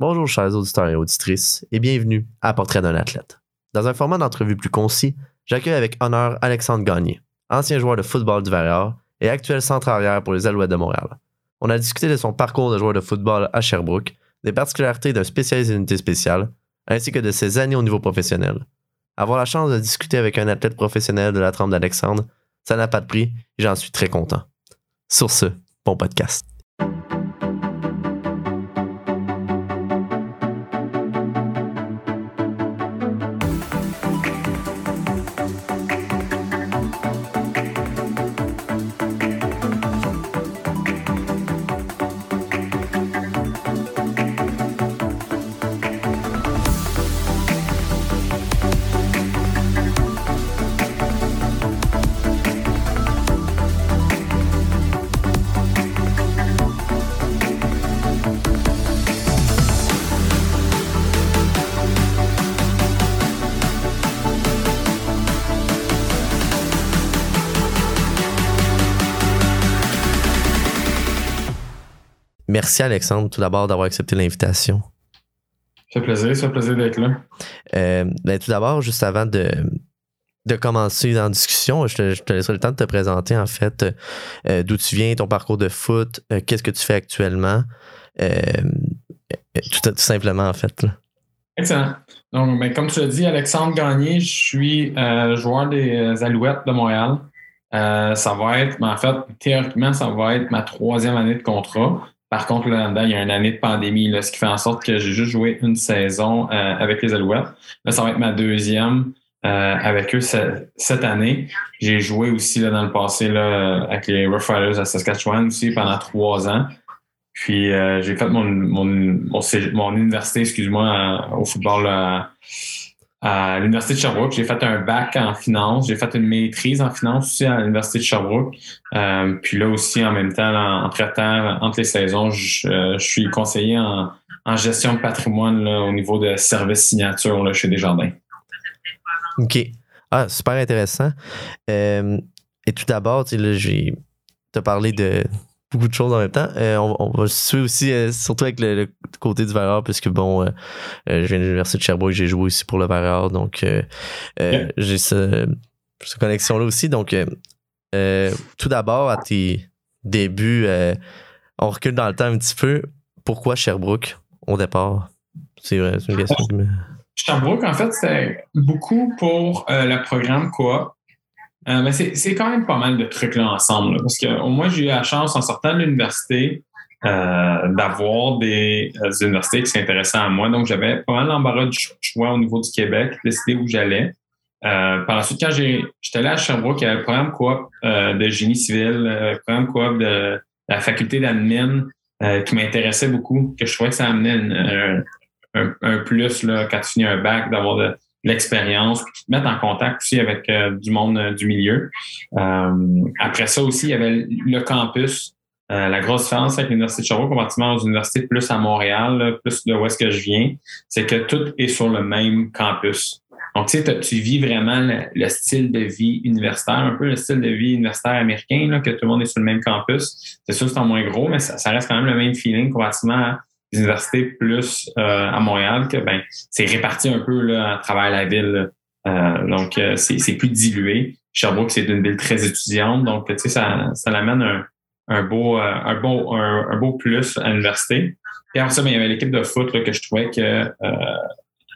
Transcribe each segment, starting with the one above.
Bonjour chers auditeurs et auditrices et bienvenue à Portrait d'un athlète. Dans un format d'entrevue plus concis, j'accueille avec honneur Alexandre Gagné, ancien joueur de football du Vareur et actuel centre arrière pour les Alouettes de Montréal. On a discuté de son parcours de joueur de football à Sherbrooke, des particularités d'un spécialiste d'unité spéciale, ainsi que de ses années au niveau professionnel. Avoir la chance de discuter avec un athlète professionnel de la trempe d'Alexandre, ça n'a pas de prix et j'en suis très content. Sur ce, bon podcast. Merci Alexandre, tout d'abord, d'avoir accepté l'invitation. Ça fait plaisir, ça fait plaisir d'être là. Euh, ben, tout d'abord, juste avant de, de commencer dans la discussion, je te, je te, laisserai le temps de te présenter en fait euh, d'où tu viens, ton parcours de foot, euh, qu'est-ce que tu fais actuellement, tout, tout, simplement en fait. Là. Excellent. Donc, ben, comme tu l'as dit, Alexandre Gagné, je suis joueur des Alouettes de Montréal. ça va être, ben, en fait, théoriquement, ça va être ma troisième année de contrat. Par contre, là-dedans, il y a une année de pandémie, là, ce qui fait en sorte que j'ai juste joué une saison euh, avec les Alouettes. Là, ça va être ma deuxième euh, avec eux cette année. J'ai joué aussi là, dans le passé là, avec les Rough Riders à Saskatchewan aussi pendant trois ans. Puis euh, j'ai fait mon, mon, mon, mon université, excuse-moi, au football à, l'Université de Sherbrooke. J'ai fait un bac en finance. J'ai fait une maîtrise en finance aussi à l'Université de Sherbrooke. Euh, puis là aussi, en même temps, entre-temps, entre les saisons, je, euh, suis conseiller en, en, gestion de patrimoine là, au niveau de service signature là, chez Desjardins. OK. Ah, super intéressant. Euh, et tout d'abord, tu as parlé de, beaucoup de choses en même temps. Euh, on, on, va se situer aussi, euh, surtout avec le, le, côté du Vareur, puisque bon, euh, je viens de l'Université de Sherbrooke, j'ai joué aussi pour le Vareur, donc yeah. j'ai ce, cette connexion-là aussi. Donc, tout d'abord, à tes débuts, on recule dans le temps un petit peu. Pourquoi Sherbrooke au départ? C'est une question. Sherbrooke, en fait, c'était beaucoup pour le programme Coop euh, mais c'est quand même pas mal de trucs là ensemble. Là, parce qu'au moins, j'ai eu la chance, en sortant de l'université, euh, d'avoir des, euh, des, universités qui s'intéressaient à moi. Donc, j'avais pas mal l'embarras du choix au niveau du Québec, décider où j'allais. Euh, par la suite, quand j'étais allé à Sherbrooke, il y avait le programme coop de génie civil, le programme coop de la faculté d'admin qui m'intéressait beaucoup, que je trouvais que ça amenait un, un, plus là, quand tu finis un bac, d'avoir de, l'expérience, puis te mettre en contact aussi avec euh, du monde euh, du milieu. Euh, après ça aussi, il y avait le campus. la grosse différence avec l'Université de Sherbrooke, comparativement aux universités plus à Montréal, plus de où est-ce que je viens, c'est que tout est sur le même campus. Donc, tu sais, tu vis vraiment le, le, style de vie universitaire, un peu le style de vie universitaire américain, que tout le monde est sur le même campus. C'est sûr que c'est en moins gros, mais ça, ça, reste quand même le même feeling comparativement à universités plus euh, à Montréal que ben c'est réparti un peu là, à travers la ville. Euh, donc, euh, c'est plus dilué. Sherbrooke, c'est une ville très étudiante, donc tu sais, ça, ça l'amène un, un beau, un beau, un, beau plus à l'université. Puis après ça, ben, il y avait l'équipe de foot là, que je trouvais que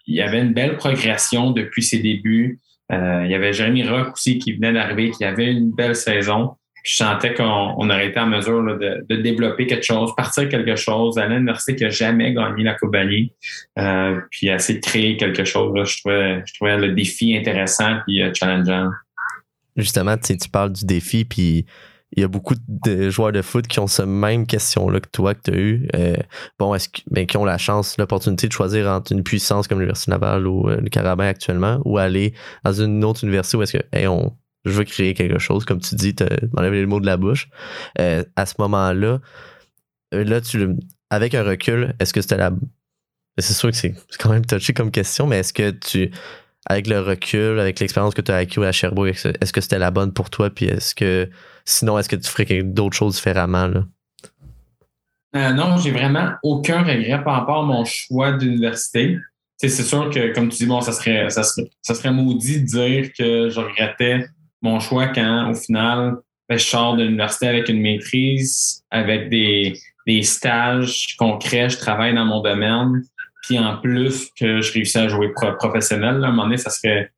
il y avait une belle progression depuis ses débuts. il y avait Jérémy Rock aussi qui venait d'arriver, qui avait une belle saison je sentais qu'on on aurait été en mesure de, développer quelque chose, partir quelque chose, à l'université qui n'a jamais gagné la Coupe euh, puis essayer de créer quelque chose. Je, trouvais, le défi intéressant puis euh, challengeant. Justement, tu parles du défi, puis il y a beaucoup de joueurs de foot qui ont cette même question-là que toi, que tu as eu. Euh, bon, est-ce que, ben, qui ont la chance, l'opportunité de choisir entre une puissance comme l'Université Laval ou euh, le Carabin actuellement, ou aller dans une autre université où est-ce que, hey, on, je veux créer quelque chose, comme tu dis, m'enlèves les mots de la bouche. Euh, à ce moment-là, euh, là, tu avec un recul, est-ce que c'était la. C'est sûr que c'est quand même touché comme question, mais est-ce que tu. Avec le recul, avec l'expérience que tu as acquis à Sherbrooke, est-ce que c'était la bonne pour toi? Puis est-ce que. Sinon, est-ce que tu ferais d'autres choses différemment? Là? Euh, non, j'ai vraiment aucun regret par rapport à mon choix d'université. C'est sûr que, comme tu dis, bon, ça serait, ça serait, ça serait maudit de dire que je regrettais mon choix quand, au final, ben, je sors de l'université avec une maîtrise, avec des, des stages concrets, je travaille dans mon domaine, puis en plus que je réussis à jouer professionnel, là, à un moment donné, ça serait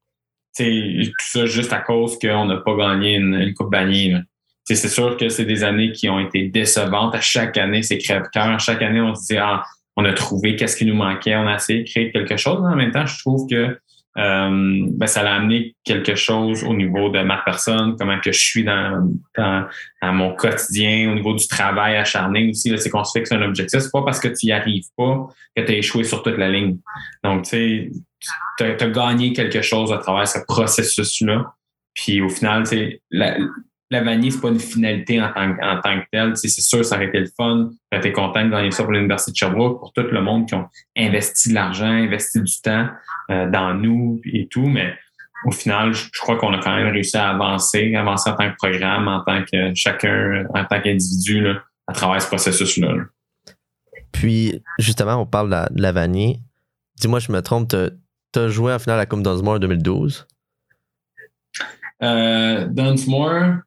tout ça juste à cause qu'on n'a pas gagné une, Coupe Bagné. C'est sûr que c'est des années qui ont été décevantes. À chaque année, c'est crève-cœur. Chaque année, on se dit Ah, on a trouvé qu'est-ce qui nous manquait, on a essayé de créer quelque chose. Mais en même temps, je trouve que euh, ben, ça a amené quelque chose au niveau de ma personne, comment que je suis dans, dans, mon quotidien, au niveau du travail acharné aussi. C'est qu'on se fixe un objectif. C'est pas parce que tu n'y arrives pas que tu as échoué sur toute la ligne. Donc, tu sais, tu as, gagné quelque chose à travers ce processus-là. Puis au final, la, la vanille, c'est pas une finalité en tant, en tant que telle. C'est sûr, ça aurait été le fun. J'aurais été content de gagner ça pour l'Université de Sherbrooke, pour tout le monde qui ont investi de l'argent, investi du temps euh, dans nous et tout. Mais au final, je, crois qu'on a quand même réussi à avancer, avancer en tant que programme, en tant que chacun, en tant qu'individu, à travers ce processus-là. Puis, justement, on parle de la, vanille. Dis-moi, je me trompe, tu as joué en finale à la Coupe Dunsmore en 2012? Euh, Dunsmore,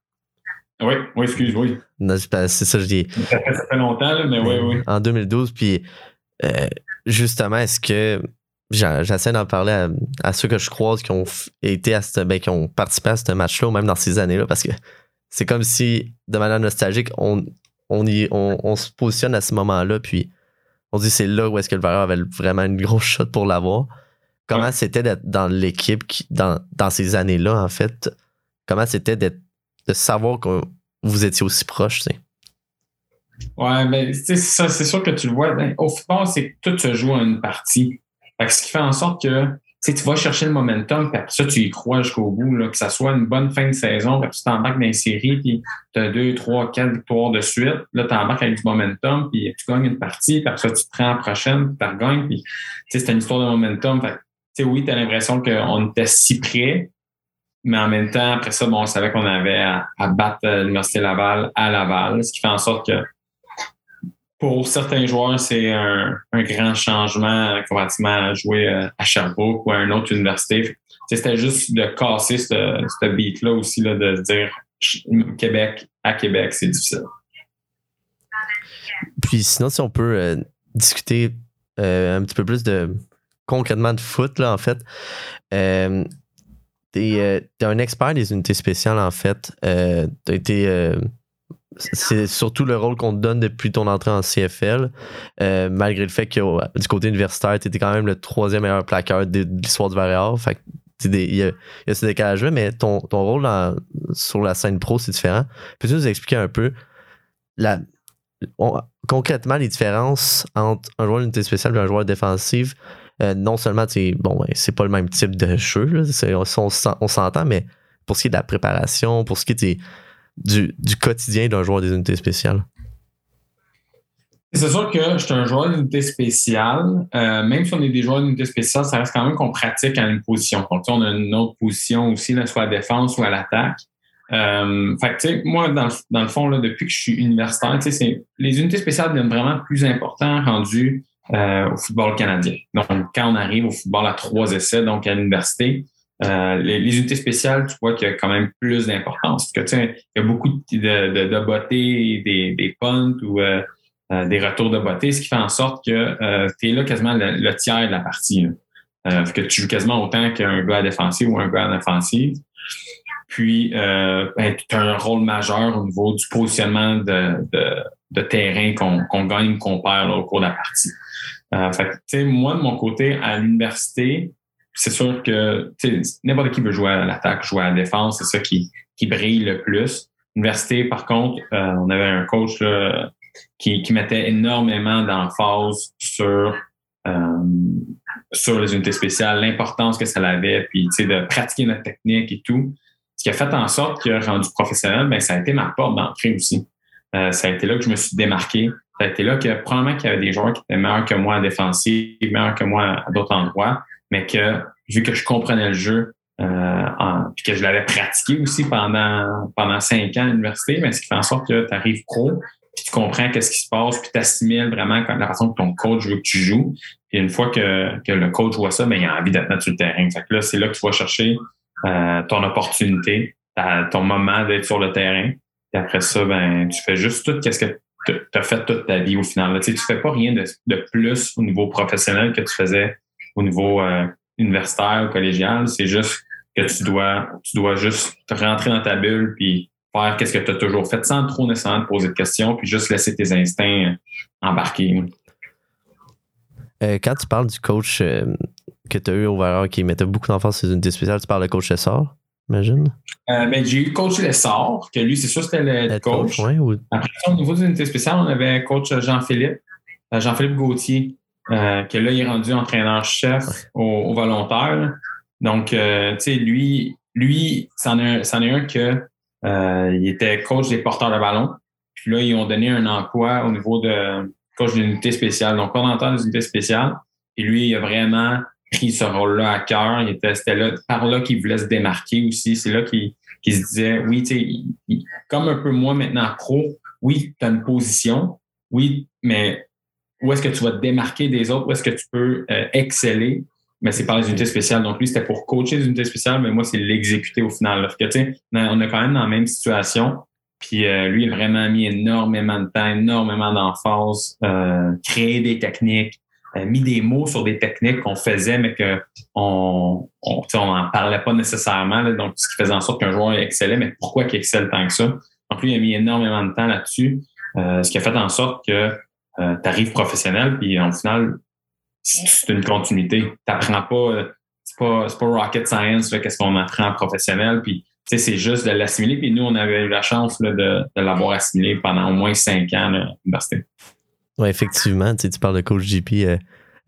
oui, oui, excuse, oui. C'est ça, je dis. Ça fait, longtemps, mais oui, oui. En 2012, puis euh, justement, est-ce que j'essaie d'en parler à, ceux que je croise qui ont été à ce, ben, qui ont participé à ce match-là, ou même dans ces années-là, parce que c'est comme si, de manière nostalgique, on, on, y, on, se positionne à ce moment-là, puis on dit c'est là où est-ce que le Valeur avait vraiment une grosse shot pour l'avoir. Comment c'était d'être dans l'équipe dans, dans ces années-là, en fait? Comment c'était d'être de savoir que vous étiez aussi proche, tu sais? Ouais, ben, ça, c'est sûr que tu le vois. Ben, au football, c'est que tout se joue en une partie. ce qui fait en sorte que tu vas chercher le momentum, puis après ça, tu y crois jusqu'au bout, là, que ça soit une bonne fin de saison, puis tu t'embarques dans une série, puis tu as deux, trois, quatre victoires de suite. Là, tu embarques avec du momentum, puis tu gagnes une partie, puis après ça, tu te prends la prochaine, puis tu regagnes. Puis, c'est une histoire de momentum. Fait, oui, tu as l'impression qu'on était si près, mais en même temps, après ça, bon, on savait qu'on avait à, battre euh, l'Université Laval à Laval, ce qui fait en sorte que pour certains joueurs, c'est un, grand changement comparativement à jouer euh, à Sherbrooke ou à une autre université. C'était juste de casser ce, beat-là aussi, là, de dire Québec à Québec, c'est difficile. Puis sinon, si on peut euh, discuter un petit peu plus de concrètement de foot, là, en fait. Euh, t'es un expert des unités spéciales, en fait. Euh, été. Euh, c'est surtout le rôle qu'on te donne depuis ton entrée en CFL, malgré le fait que du côté universitaire, tu étais quand même le troisième meilleur plaqueur de, l'histoire du Varéor. Fait il y, a, ce décalage-là, mais ton, ton rôle sur la scène pro, c'est différent. Peux-tu nous expliquer un peu la, concrètement les différences entre un joueur d'unité spéciale et un joueur défensif? Euh, non seulement, bon, c'est pas le même type de jeu, on, s'entend, mais pour ce qui est de la préparation, pour ce qui est du, quotidien d'un joueur des unités spéciales. C'est sûr que je suis un joueur d'unité spéciale. Euh, même si on est des joueurs d'unité spéciale, ça reste quand même qu'on pratique à une position. Donc, on a une autre position aussi, soit à la défense ou à l'attaque. Euh, moi, dans, le fond, depuis que je suis universitaire, les unités spéciales deviennent vraiment plus importantes rendues euh, au football canadien. Donc, quand on arrive au football à trois essais, donc à l'université, euh, les, unités spéciales, tu vois qu'il y a quand même plus d'importance. Que, tu sais, il y a beaucoup de, de, de beauté, des, des punts ou euh, des retours de beauté, ce qui fait en sorte que tu es là quasiment le, tiers de la partie. que tu joues quasiment autant qu'un gars à défensif ou un gars à offensive. Puis, ben, tu as un rôle majeur au niveau du positionnement de, de, de terrain qu'on gagne, qu'on perd au cours de la partie. Euh, fait, moi, de mon côté, à l'université, c'est sûr que n'importe qui veut jouer à l'attaque, jouer à la défense, c'est ça qui, qui brille le plus. L'université, par contre, euh, on avait un coach qui, qui mettait énormément d'emphase sur euh, sur les unités spéciales, l'importance que ça avait, puis de pratiquer notre technique et tout. Ce qui a fait en sorte que rendu professionnel, ben, ça a été ma porte d'entrée aussi. Euh, ça a été là que je me suis démarqué. Ça a été là que probablement qu'il y avait des joueurs qui étaient meilleurs que moi en défensive, meilleurs que moi à d'autres endroits, mais que vu que je comprenais le jeu, euh, puis que je l'avais pratiqué aussi pendant pendant cinq ans à l'université, mais ce qui fait en sorte que tu arrives pro, puis tu comprends qu'est-ce qui se passe, puis tu assimiles vraiment la façon que ton coach veut que tu joues. Et une fois que, que le coach voit ça, ben, il a envie d'être sur le terrain. Fait que là, c'est là que tu vas chercher euh, ton opportunité, ton moment d'être sur le terrain. Et après ça, ben, tu fais juste tout ce que tu as fait toute ta vie au final. Tu tu fais pas rien de, de, plus au niveau professionnel que tu faisais au niveau euh, universitaire ou collégial. C'est juste que tu dois, tu dois juste rentrer dans ta bulle puis faire qu'est-ce que tu as toujours fait sans trop nécessairement te poser de questions puis juste laisser tes instincts embarquer. Euh, quand tu parles du coach euh, que tu as eu au Valeur qui mettait beaucoup d'enfance sur une spéciales, tu parles de coach Lessard, j'imagine? Euh, ben, j'ai eu coach Lessard, que lui, c'est sûr c'était le, coach. Après au niveau des unités spéciales, on avait coach Jean-Philippe, Jean-Philippe Gauthier, que là, il est rendu entraîneur-chef au, au, volontaire. Donc, tu sais, lui, lui, c'en est, est, un que il était coach des porteurs de ballon. Puis là, ils ont donné un emploi au niveau de coach d'unité spéciale, donc coordonnateur des unités spéciales. Et lui, il a vraiment pris ce rôle-là à cœur. C'était là, par là qu'il voulait se démarquer aussi. C'est là qu'il, se disait, oui, tu sais, comme un peu moi maintenant pro, oui, tu as une position, oui, mais où est-ce que tu vas te démarquer des autres, où est-ce que tu peux euh, exceller, mais c'est par les unités spéciales. Donc, lui, c'était pour coacher les unités spéciales, mais moi, c'est l'exécuter au final. Que, tu sais, on est quand même dans la même situation. Puis euh, lui, il a vraiment mis énormément de temps, énormément d'emphase, euh, créé des techniques, mis des mots sur des techniques qu'on faisait, mais qu'on on, n'en parlait pas nécessairement. donc, ce qui faisait en sorte qu'un joueur excellait, mais pourquoi qu'il excelle tant que ça? Donc, lui, il a mis énormément de temps là-dessus, euh, ce qui a fait en sorte que tu arrives professionnel, puis en final, c'est une continuité. Tu n'apprends pas, c'est pas, pas rocket science, qu'est-ce qu'on apprend en professionnel, puis c'est juste de l'assimiler. Puis nous, on avait eu la chance de l'avoir assimilé pendant au moins cinq ans à l'université. Oui, effectivement. Tu parles de coach JP. Euh,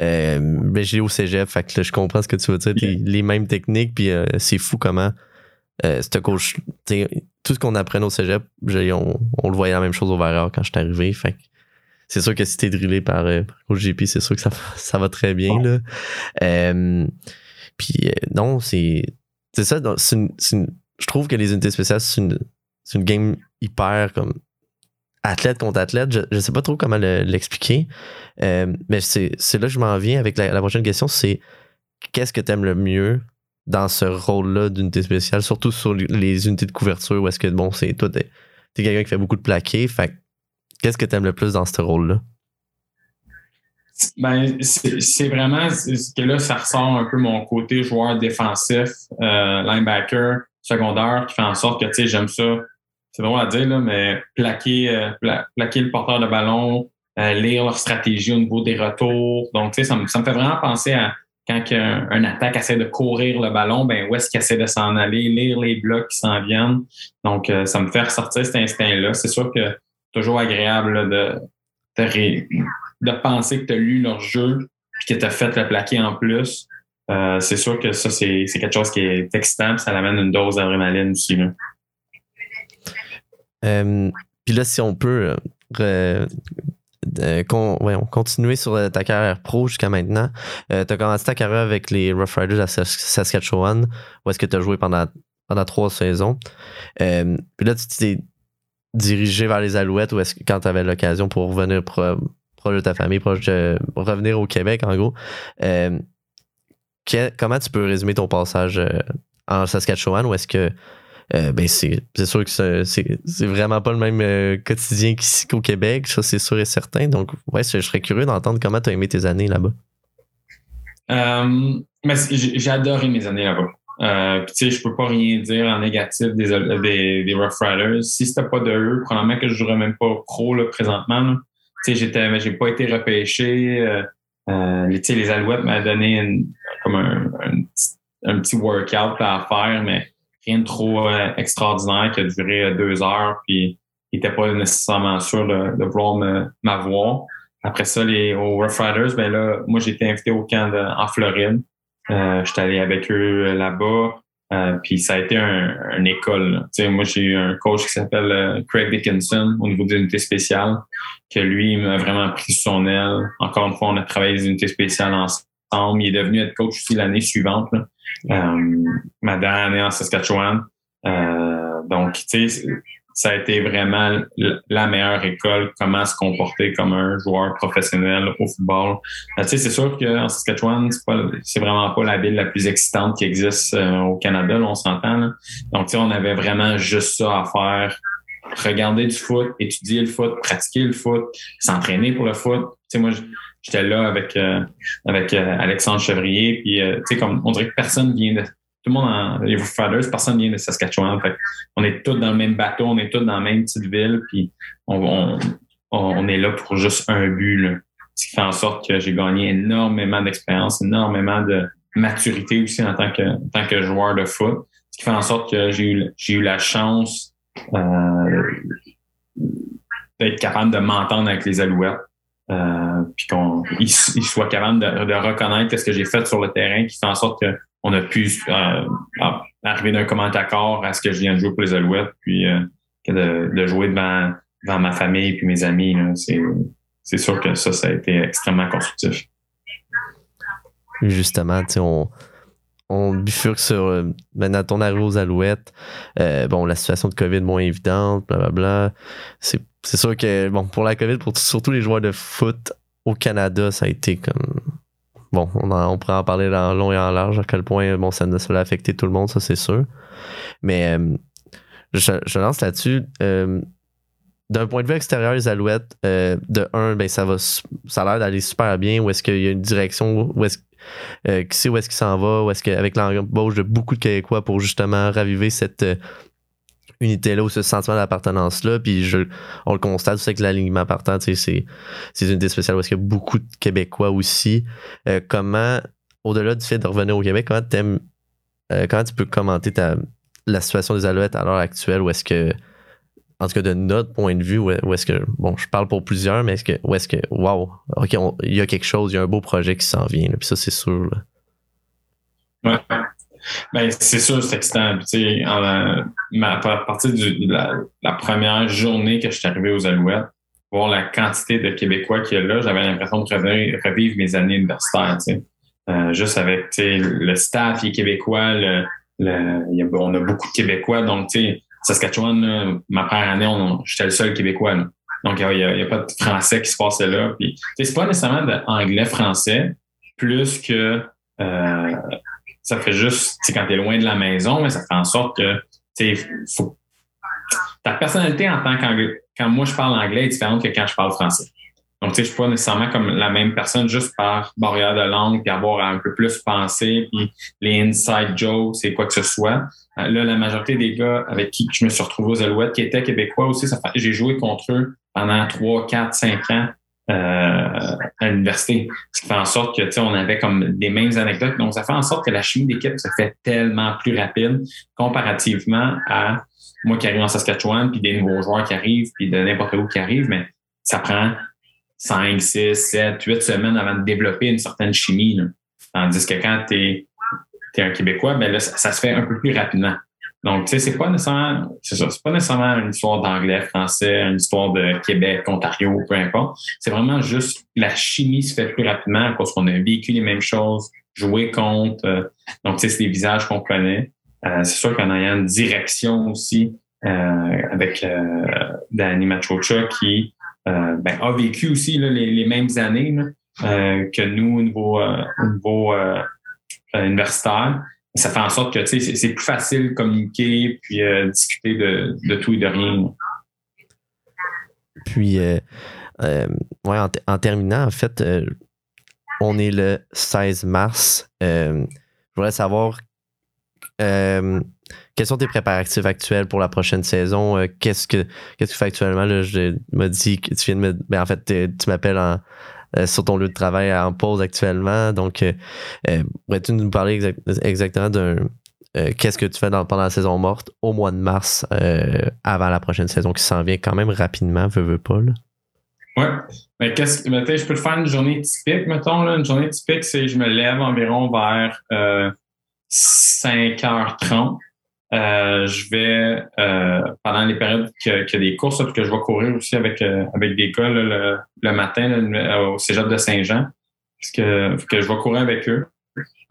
euh, ben, j'ai au cégep, fait que je comprends ce que tu veux dire. Les mêmes techniques, puis euh, c'est fou comment euh, ce coach. Tout ce qu'on apprend au cégep, on, on, le voyait la même chose au Verreur quand je suis arrivé. Fait c'est sûr que si t'es drillé par, coach JP, c'est sûr que ça, ça va très bien. Là. puis non, c'est. C'est ça, c'est une, je trouve que les unités spéciales, c'est une, une, game hyper comme athlète contre athlète. Je, ne sais pas trop comment l'expliquer. Euh, mais c'est là que je m'en viens avec la, prochaine question. C'est qu'est-ce que tu aimes le mieux dans ce rôle-là d'unité spéciale, surtout sur les unités de couverture où est-ce que, bon, c'est toi, t'es es, quelqu'un qui fait beaucoup de plaqués. Fait qu'est-ce que tu aimes le plus dans ce rôle-là? Ben, c'est vraiment que là, ça ressort un peu mon côté joueur défensif, euh, linebacker secondaire qui fait en sorte que, tu sais, j'aime ça. C'est drôle à dire, là, mais plaquer, euh, plaquer le porteur de ballon, euh, lire leur stratégie au niveau des retours. Donc, tu sais, ça me, ça me fait vraiment penser à quand un, attaque essaie de courir le ballon, ben où est-ce qu'il essaie de s'en aller, lire les blocs qui s'en viennent. Donc, euh, ça me fait ressortir cet instinct-là. C'est sûr que toujours agréable de, de, penser que tu as lu leur jeu et que tu as fait le plaquer en plus. C'est sûr que ça, c'est quelque chose qui est excitant, ça amène une dose d'adrénaline aussi. Là. Euh, puis là, si on peut euh, continuer sur ta carrière pro jusqu'à maintenant, tu as commencé ta carrière avec les Rough Riders à Saskatchewan, où est-ce que tu as joué pendant, pendant trois saisons. puis là, tu t'es dirigé vers les Alouettes, ou est-ce que quand tu avais l'occasion pour revenir proche de ta famille, proche de revenir au Québec, en gros comment tu peux résumer ton passage euh, en Saskatchewan ou est-ce que euh, ben c'est, sûr que c'est, vraiment pas le même euh, quotidien qu'ici qu'au Québec, ça c'est sûr et certain. Donc, ouais, je serais curieux d'entendre comment tu as aimé tes années là-bas. mais j'ai adoré mes années là-bas. tu sais, je peux pas rien dire en négatif des, des, Rough Riders. Si c'était pas de eux, probablement que je jouerais même pas pro là, présentement. Tu sais, j'ai pas été repêché. Euh, les Alouettes m'ont donné comme un, petit, workout à faire, mais rien de trop euh, extraordinaire qui a duré euh, deux heures. Puis ils n'étaient pas nécessairement sûrs de, vouloir m'avoir. Après ça, les, aux Rough Riders, ben là, moi j'ai été invité au camp en Floride. Euh, J'étais allé avec eux là-bas. Euh, puis ça a été un, une école. Moi, j'ai eu un coach qui s'appelle Craig Dickinson au niveau des unités spéciales, que lui m'a vraiment pris son aile. Encore une fois, on a travaillé les unités spéciales ensemble. Il est devenu être coach aussi l'année suivante, euh, ma dernière année en Saskatchewan. Euh, donc, tu sais, ça a été vraiment la meilleure école, comment se comporter comme un joueur professionnel au football. tu sais, c'est sûr qu'en Saskatchewan, c'est, pas, c'est vraiment pas la ville la plus excitante qui existe au Canada, là, on s'entend. Donc, tu sais, on avait vraiment juste ça à faire regarder du foot, étudier le foot, pratiquer le foot, s'entraîner pour le foot. Tu sais, moi, j'étais là avec euh, avec euh, Alexandre Chevrier, puis euh, tu sais, comme on dirait que personne vient de tout le monde en les Fathers, personne vient de Saskatchewan. Fait on est tous dans le même bateau, on est tous dans la même petite ville, puis on, on, est là pour juste un but. Là. Ce qui fait en sorte que j'ai gagné énormément d'expérience, énormément de maturité aussi en tant que, en tant que joueur de foot. Ce qui fait en sorte que j'ai eu, eu la chance d'être capable de m'entendre avec les Alouettes. Euh, puis qu'ils soient capables de, reconnaître ce que j'ai fait sur le terrain, qui fait en sorte qu'on a pu euh, arriver d'un comment accord à ce que je viens de jouer pour les Alouettes, puis de, de, jouer devant, devant ma famille puis mes amis. C'est sûr que ça, ça a été extrêmement constructif. Justement, on, on bifurque sur euh, maintenant ton arrivée aux Alouettes. Euh, bon, la situation de COVID moins évidente, blablabla. C'est, c'est sûr que, bon, pour la COVID, pour surtout les joueurs de foot au Canada, ça a été comme. Bon, on, on pourrait en parler en long et en large, à quel point bon, ça, ça a affecté tout le monde, ça c'est sûr. Mais euh, je, je, lance là-dessus. d'un point de vue extérieur, les Alouettes, de un, ben, ça va ça a l'air d'aller super bien. Ou est-ce qu'il y a une direction, où est-ce euh, qui sait où est-ce qu'il s'en va, ou est-ce qu'avec l'embauche de beaucoup de Québécois pour justement raviver cette euh, unité-là ou ce sentiment d'appartenance-là. Puis je, on le constate aussi avec l'alignement partant, c'est, c'est une unité spéciale où est-ce qu'il y a beaucoup de Québécois aussi. Euh, comment, au-delà du fait de revenir au Québec, comment, comment tu peux commenter la situation des Alouettes à l'heure actuelle, ou est-ce que en tout cas de notre point de vue, où, est-ce que, bon, je parle pour plusieurs, mais est-ce que, où est-ce que, wow, ok, il y a quelque chose, il y a un beau projet qui s'en vient, puis ça, c'est sûr. Ouais. Ben, c'est sûr, c'est excitant. Tu sais, à partir de la, première journée que je suis arrivé aux Alouettes, voir la quantité de Québécois qu'il y a là, j'avais l'impression de revivre, mes années universitaires. Euh, juste avec le staff, les Québécois, le, on a beaucoup de Québécois, donc tu sais, Saskatchewan, ma première année, j'étais le seul Québécois. Donc, il n'y a, pas de français qui se passait là. Puis, c'est pas nécessairement d'anglais-français, plus que euh, ça fait juste, quand tu es loin de la maison, mais ça fait en sorte que faut, ta personnalité en tant qu'anglais, quand moi je parle anglais est différente que quand je parle français. Donc, tu sais, je suis pas nécessairement comme la même personne juste par barrière de langue, puis avoir un peu plus pensé, puis les inside jokes, c'est quoi que ce soit. Euh, là, la majorité des gars avec qui je me suis retrouvé aux Alouettes, qui étaient québécois aussi, j'ai joué contre eux pendant 3, 4, 5 ans euh, à l'université. Ce qui fait en sorte que, tu sais, on avait comme des mêmes anecdotes. Donc, ça fait en sorte que la chimie d'équipe se fait tellement plus rapide comparativement à moi qui arrive en Saskatchewan, puis des nouveaux joueurs qui arrivent, puis de n'importe où qui arrivent, mais ça prend 5, 6, 7, 8 semaines avant de développer une certaine chimie. Là. Tandis que quand tu es, un Québécois, ben là, ça, se fait un peu plus rapidement. Donc, tu sais, c'est pas nécessairement, c'est pas nécessairement une histoire d'anglais, français, une histoire de Québec, Ontario, peu importe. C'est vraiment juste la chimie se fait plus rapidement parce qu'on a vécu les mêmes choses, joué contre. Euh, donc, tu sais, c'est des visages qu'on connaît. Euh, c'est sûr qu'en ayant une direction aussi euh, avec euh, Danny Machocha qui ben, a vécu aussi les, mêmes années euh, que nous au niveau, euh, universitaire. Ça fait en sorte que c'est plus facile de communiquer puis discuter de, tout et de rien. Puis, en, terminant, en fait, on est le 16 mars. je voudrais savoir quels sont tes préparatifs actuels pour la prochaine saison? Euh, qu'est-ce que que tu fais actuellement? Je me dis que tu viens de me. Ben, en fait, tu m'appelles euh, sur ton lieu de travail en pause actuellement. Donc, euh, pourrais-tu nous parler exactement d'un. qu'est-ce que tu fais pendant la saison morte au mois de mars avant la prochaine saison qui s'en vient quand même rapidement, veux, veux pas? Là? Ouais. Mais qu'est-ce que je peux te faire une journée typique, mettons. Une journée typique, c'est je me lève environ vers 5h30. Euh, je vais, euh, pendant les périodes qu'il y, a des courses, parce que je vais courir aussi avec, euh, avec des gars le, le, matin au cégep de Saint-Jean, parce que, que je vais courir avec eux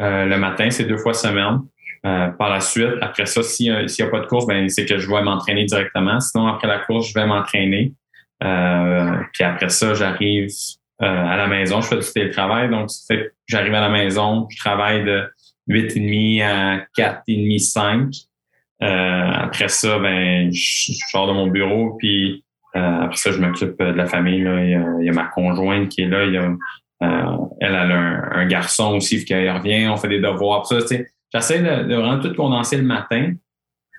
le matin, c'est deux fois semaine. par la suite, après ça, s'il n'y a pas de course, ben, c'est que je vais m'entraîner directement. Sinon, après la course, je vais m'entraîner. puis après ça, j'arrive à la maison. Je fais du télétravail. Donc, j'arrive à la maison, je travaille de 8h30 à 4h30, 5. après ça, ben, je, sors de mon bureau, puis après ça, je m'occupe de la famille. Là. Il, y a, ma conjointe qui est là. Il y a, elle, a un, garçon aussi, qu'elle revient, on fait des devoirs. Ça, J'essaie de, de, vraiment tout condenser le matin,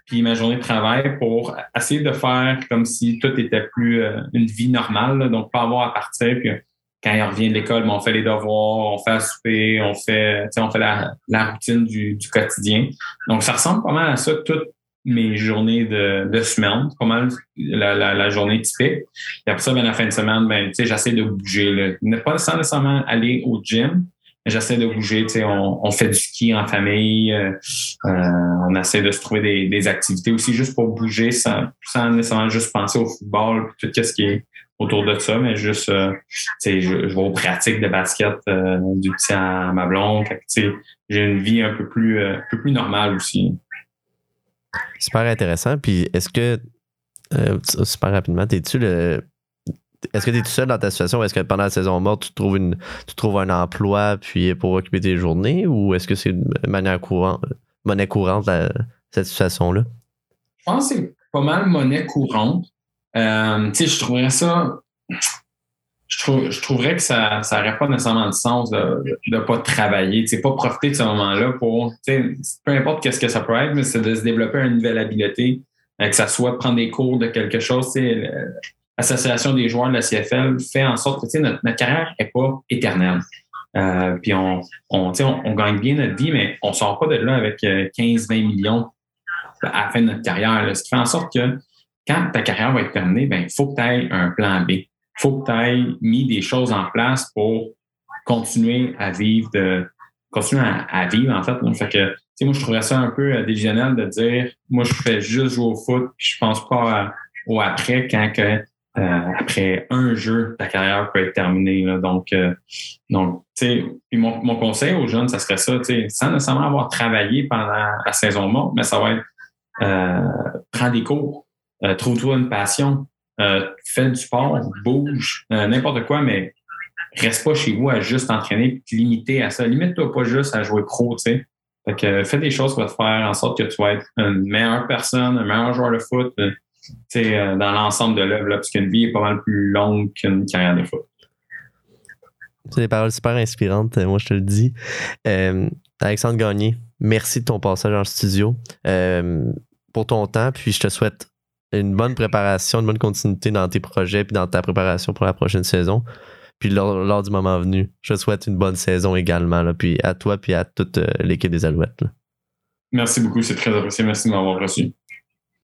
puis ma journée de travail pour essayer de faire comme si tout était plus euh, une vie normale, donc pas avoir à partir. Puis quand il revient de l'école, ben, on fait les devoirs, on fait à souper, on fait, on fait la, la routine du, du, quotidien. Donc ça ressemble pas mal à ça toutes mes journées de, de semaine, pas mal la, la, la, journée typique. Puis après ça, ben, la fin de semaine, ben, j'essaie de bouger. Ne pas nécessairement aller au gym, j'essaie de bouger. On, on fait du ski en famille. Euh, euh, on essaie de se trouver des, des, activités aussi juste pour bouger sans, sans nécessairement juste penser au football tout ce qui est autour de ça, mais juste euh, je, je vais aux pratiques de basket euh, du petit à ma blonde. J'ai une vie un peu plus, un peu plus normale aussi. Super intéressant. Puis est-ce que super rapidement, es-tu le est-ce que tu es tout seul dans ta situation? Est-ce que pendant la saison morte, tu trouves, une, tu trouves un emploi puis pour occuper tes journées? Ou est-ce que c'est une manière courante, monnaie courante, cette situation-là? Je pense que c'est pas mal monnaie courante. Euh, tu sais, je trouverais ça. Je, je, trouverais que ça n'aurait pas nécessairement de sens de ne pas travailler. Tu sais, pas profiter de ce moment-là pour. Tu sais, peu importe qu'est-ce que ça peut être, mais c'est de se développer une nouvelle habileté, euh, que ça soit prendre des cours de quelque chose. Tu sais, l'association des joueurs de la CFL fait en sorte que notre, notre carrière n'est pas éternelle. Euh, puis on, on, on, gagne bien notre vie, mais on ne sort pas de là avec 15-20 euh, millions à la fin de notre carrière. Ce qui fait en sorte que quand ta carrière va être terminée, ben, il faut que tu aies un plan B. Il faut que tu aies mis des choses en place pour continuer à vivre de continuer à, vivre en fait. Que, moi, je trouverais ça un peu euh, dévisionnel de dire moi, je fais juste jouer au foot, puis je pense pas au après quand euh, après un jeu, ta carrière peut être terminée. Donc, euh, donc puis mon, mon, conseil aux jeunes, ça serait ça, sans nécessairement avoir travaillé pendant la saison morte, mais ça va être prends des cours, euh, trouve-toi une passion, fais du sport, bouge, n'importe quoi, mais reste pas chez vous à juste entraîner, puis limiter à ça. Limite-toi pas juste à jouer pro, tu sais. Fait que fais des choses qui vont te faire en sorte que tu vas être une meilleure personne, un meilleur joueur de foot, euh, dans l'ensemble de l'œuvre, parce qu'une vie est pas mal plus longue qu'une carrière de foot. C'est des paroles super inspirantes, euh, moi je te le dis. Euh, Alexandre Gagné, merci de ton passage en studio, pour ton temps, puis je te souhaite une bonne préparation, une bonne continuité dans tes projets, puis dans ta préparation pour la prochaine saison. Puis lors, du moment venu, je te souhaite une bonne saison également, puis à toi, puis à toute l'équipe des Alouettes. Merci beaucoup, c'est très apprécié. Merci de m'avoir reçu.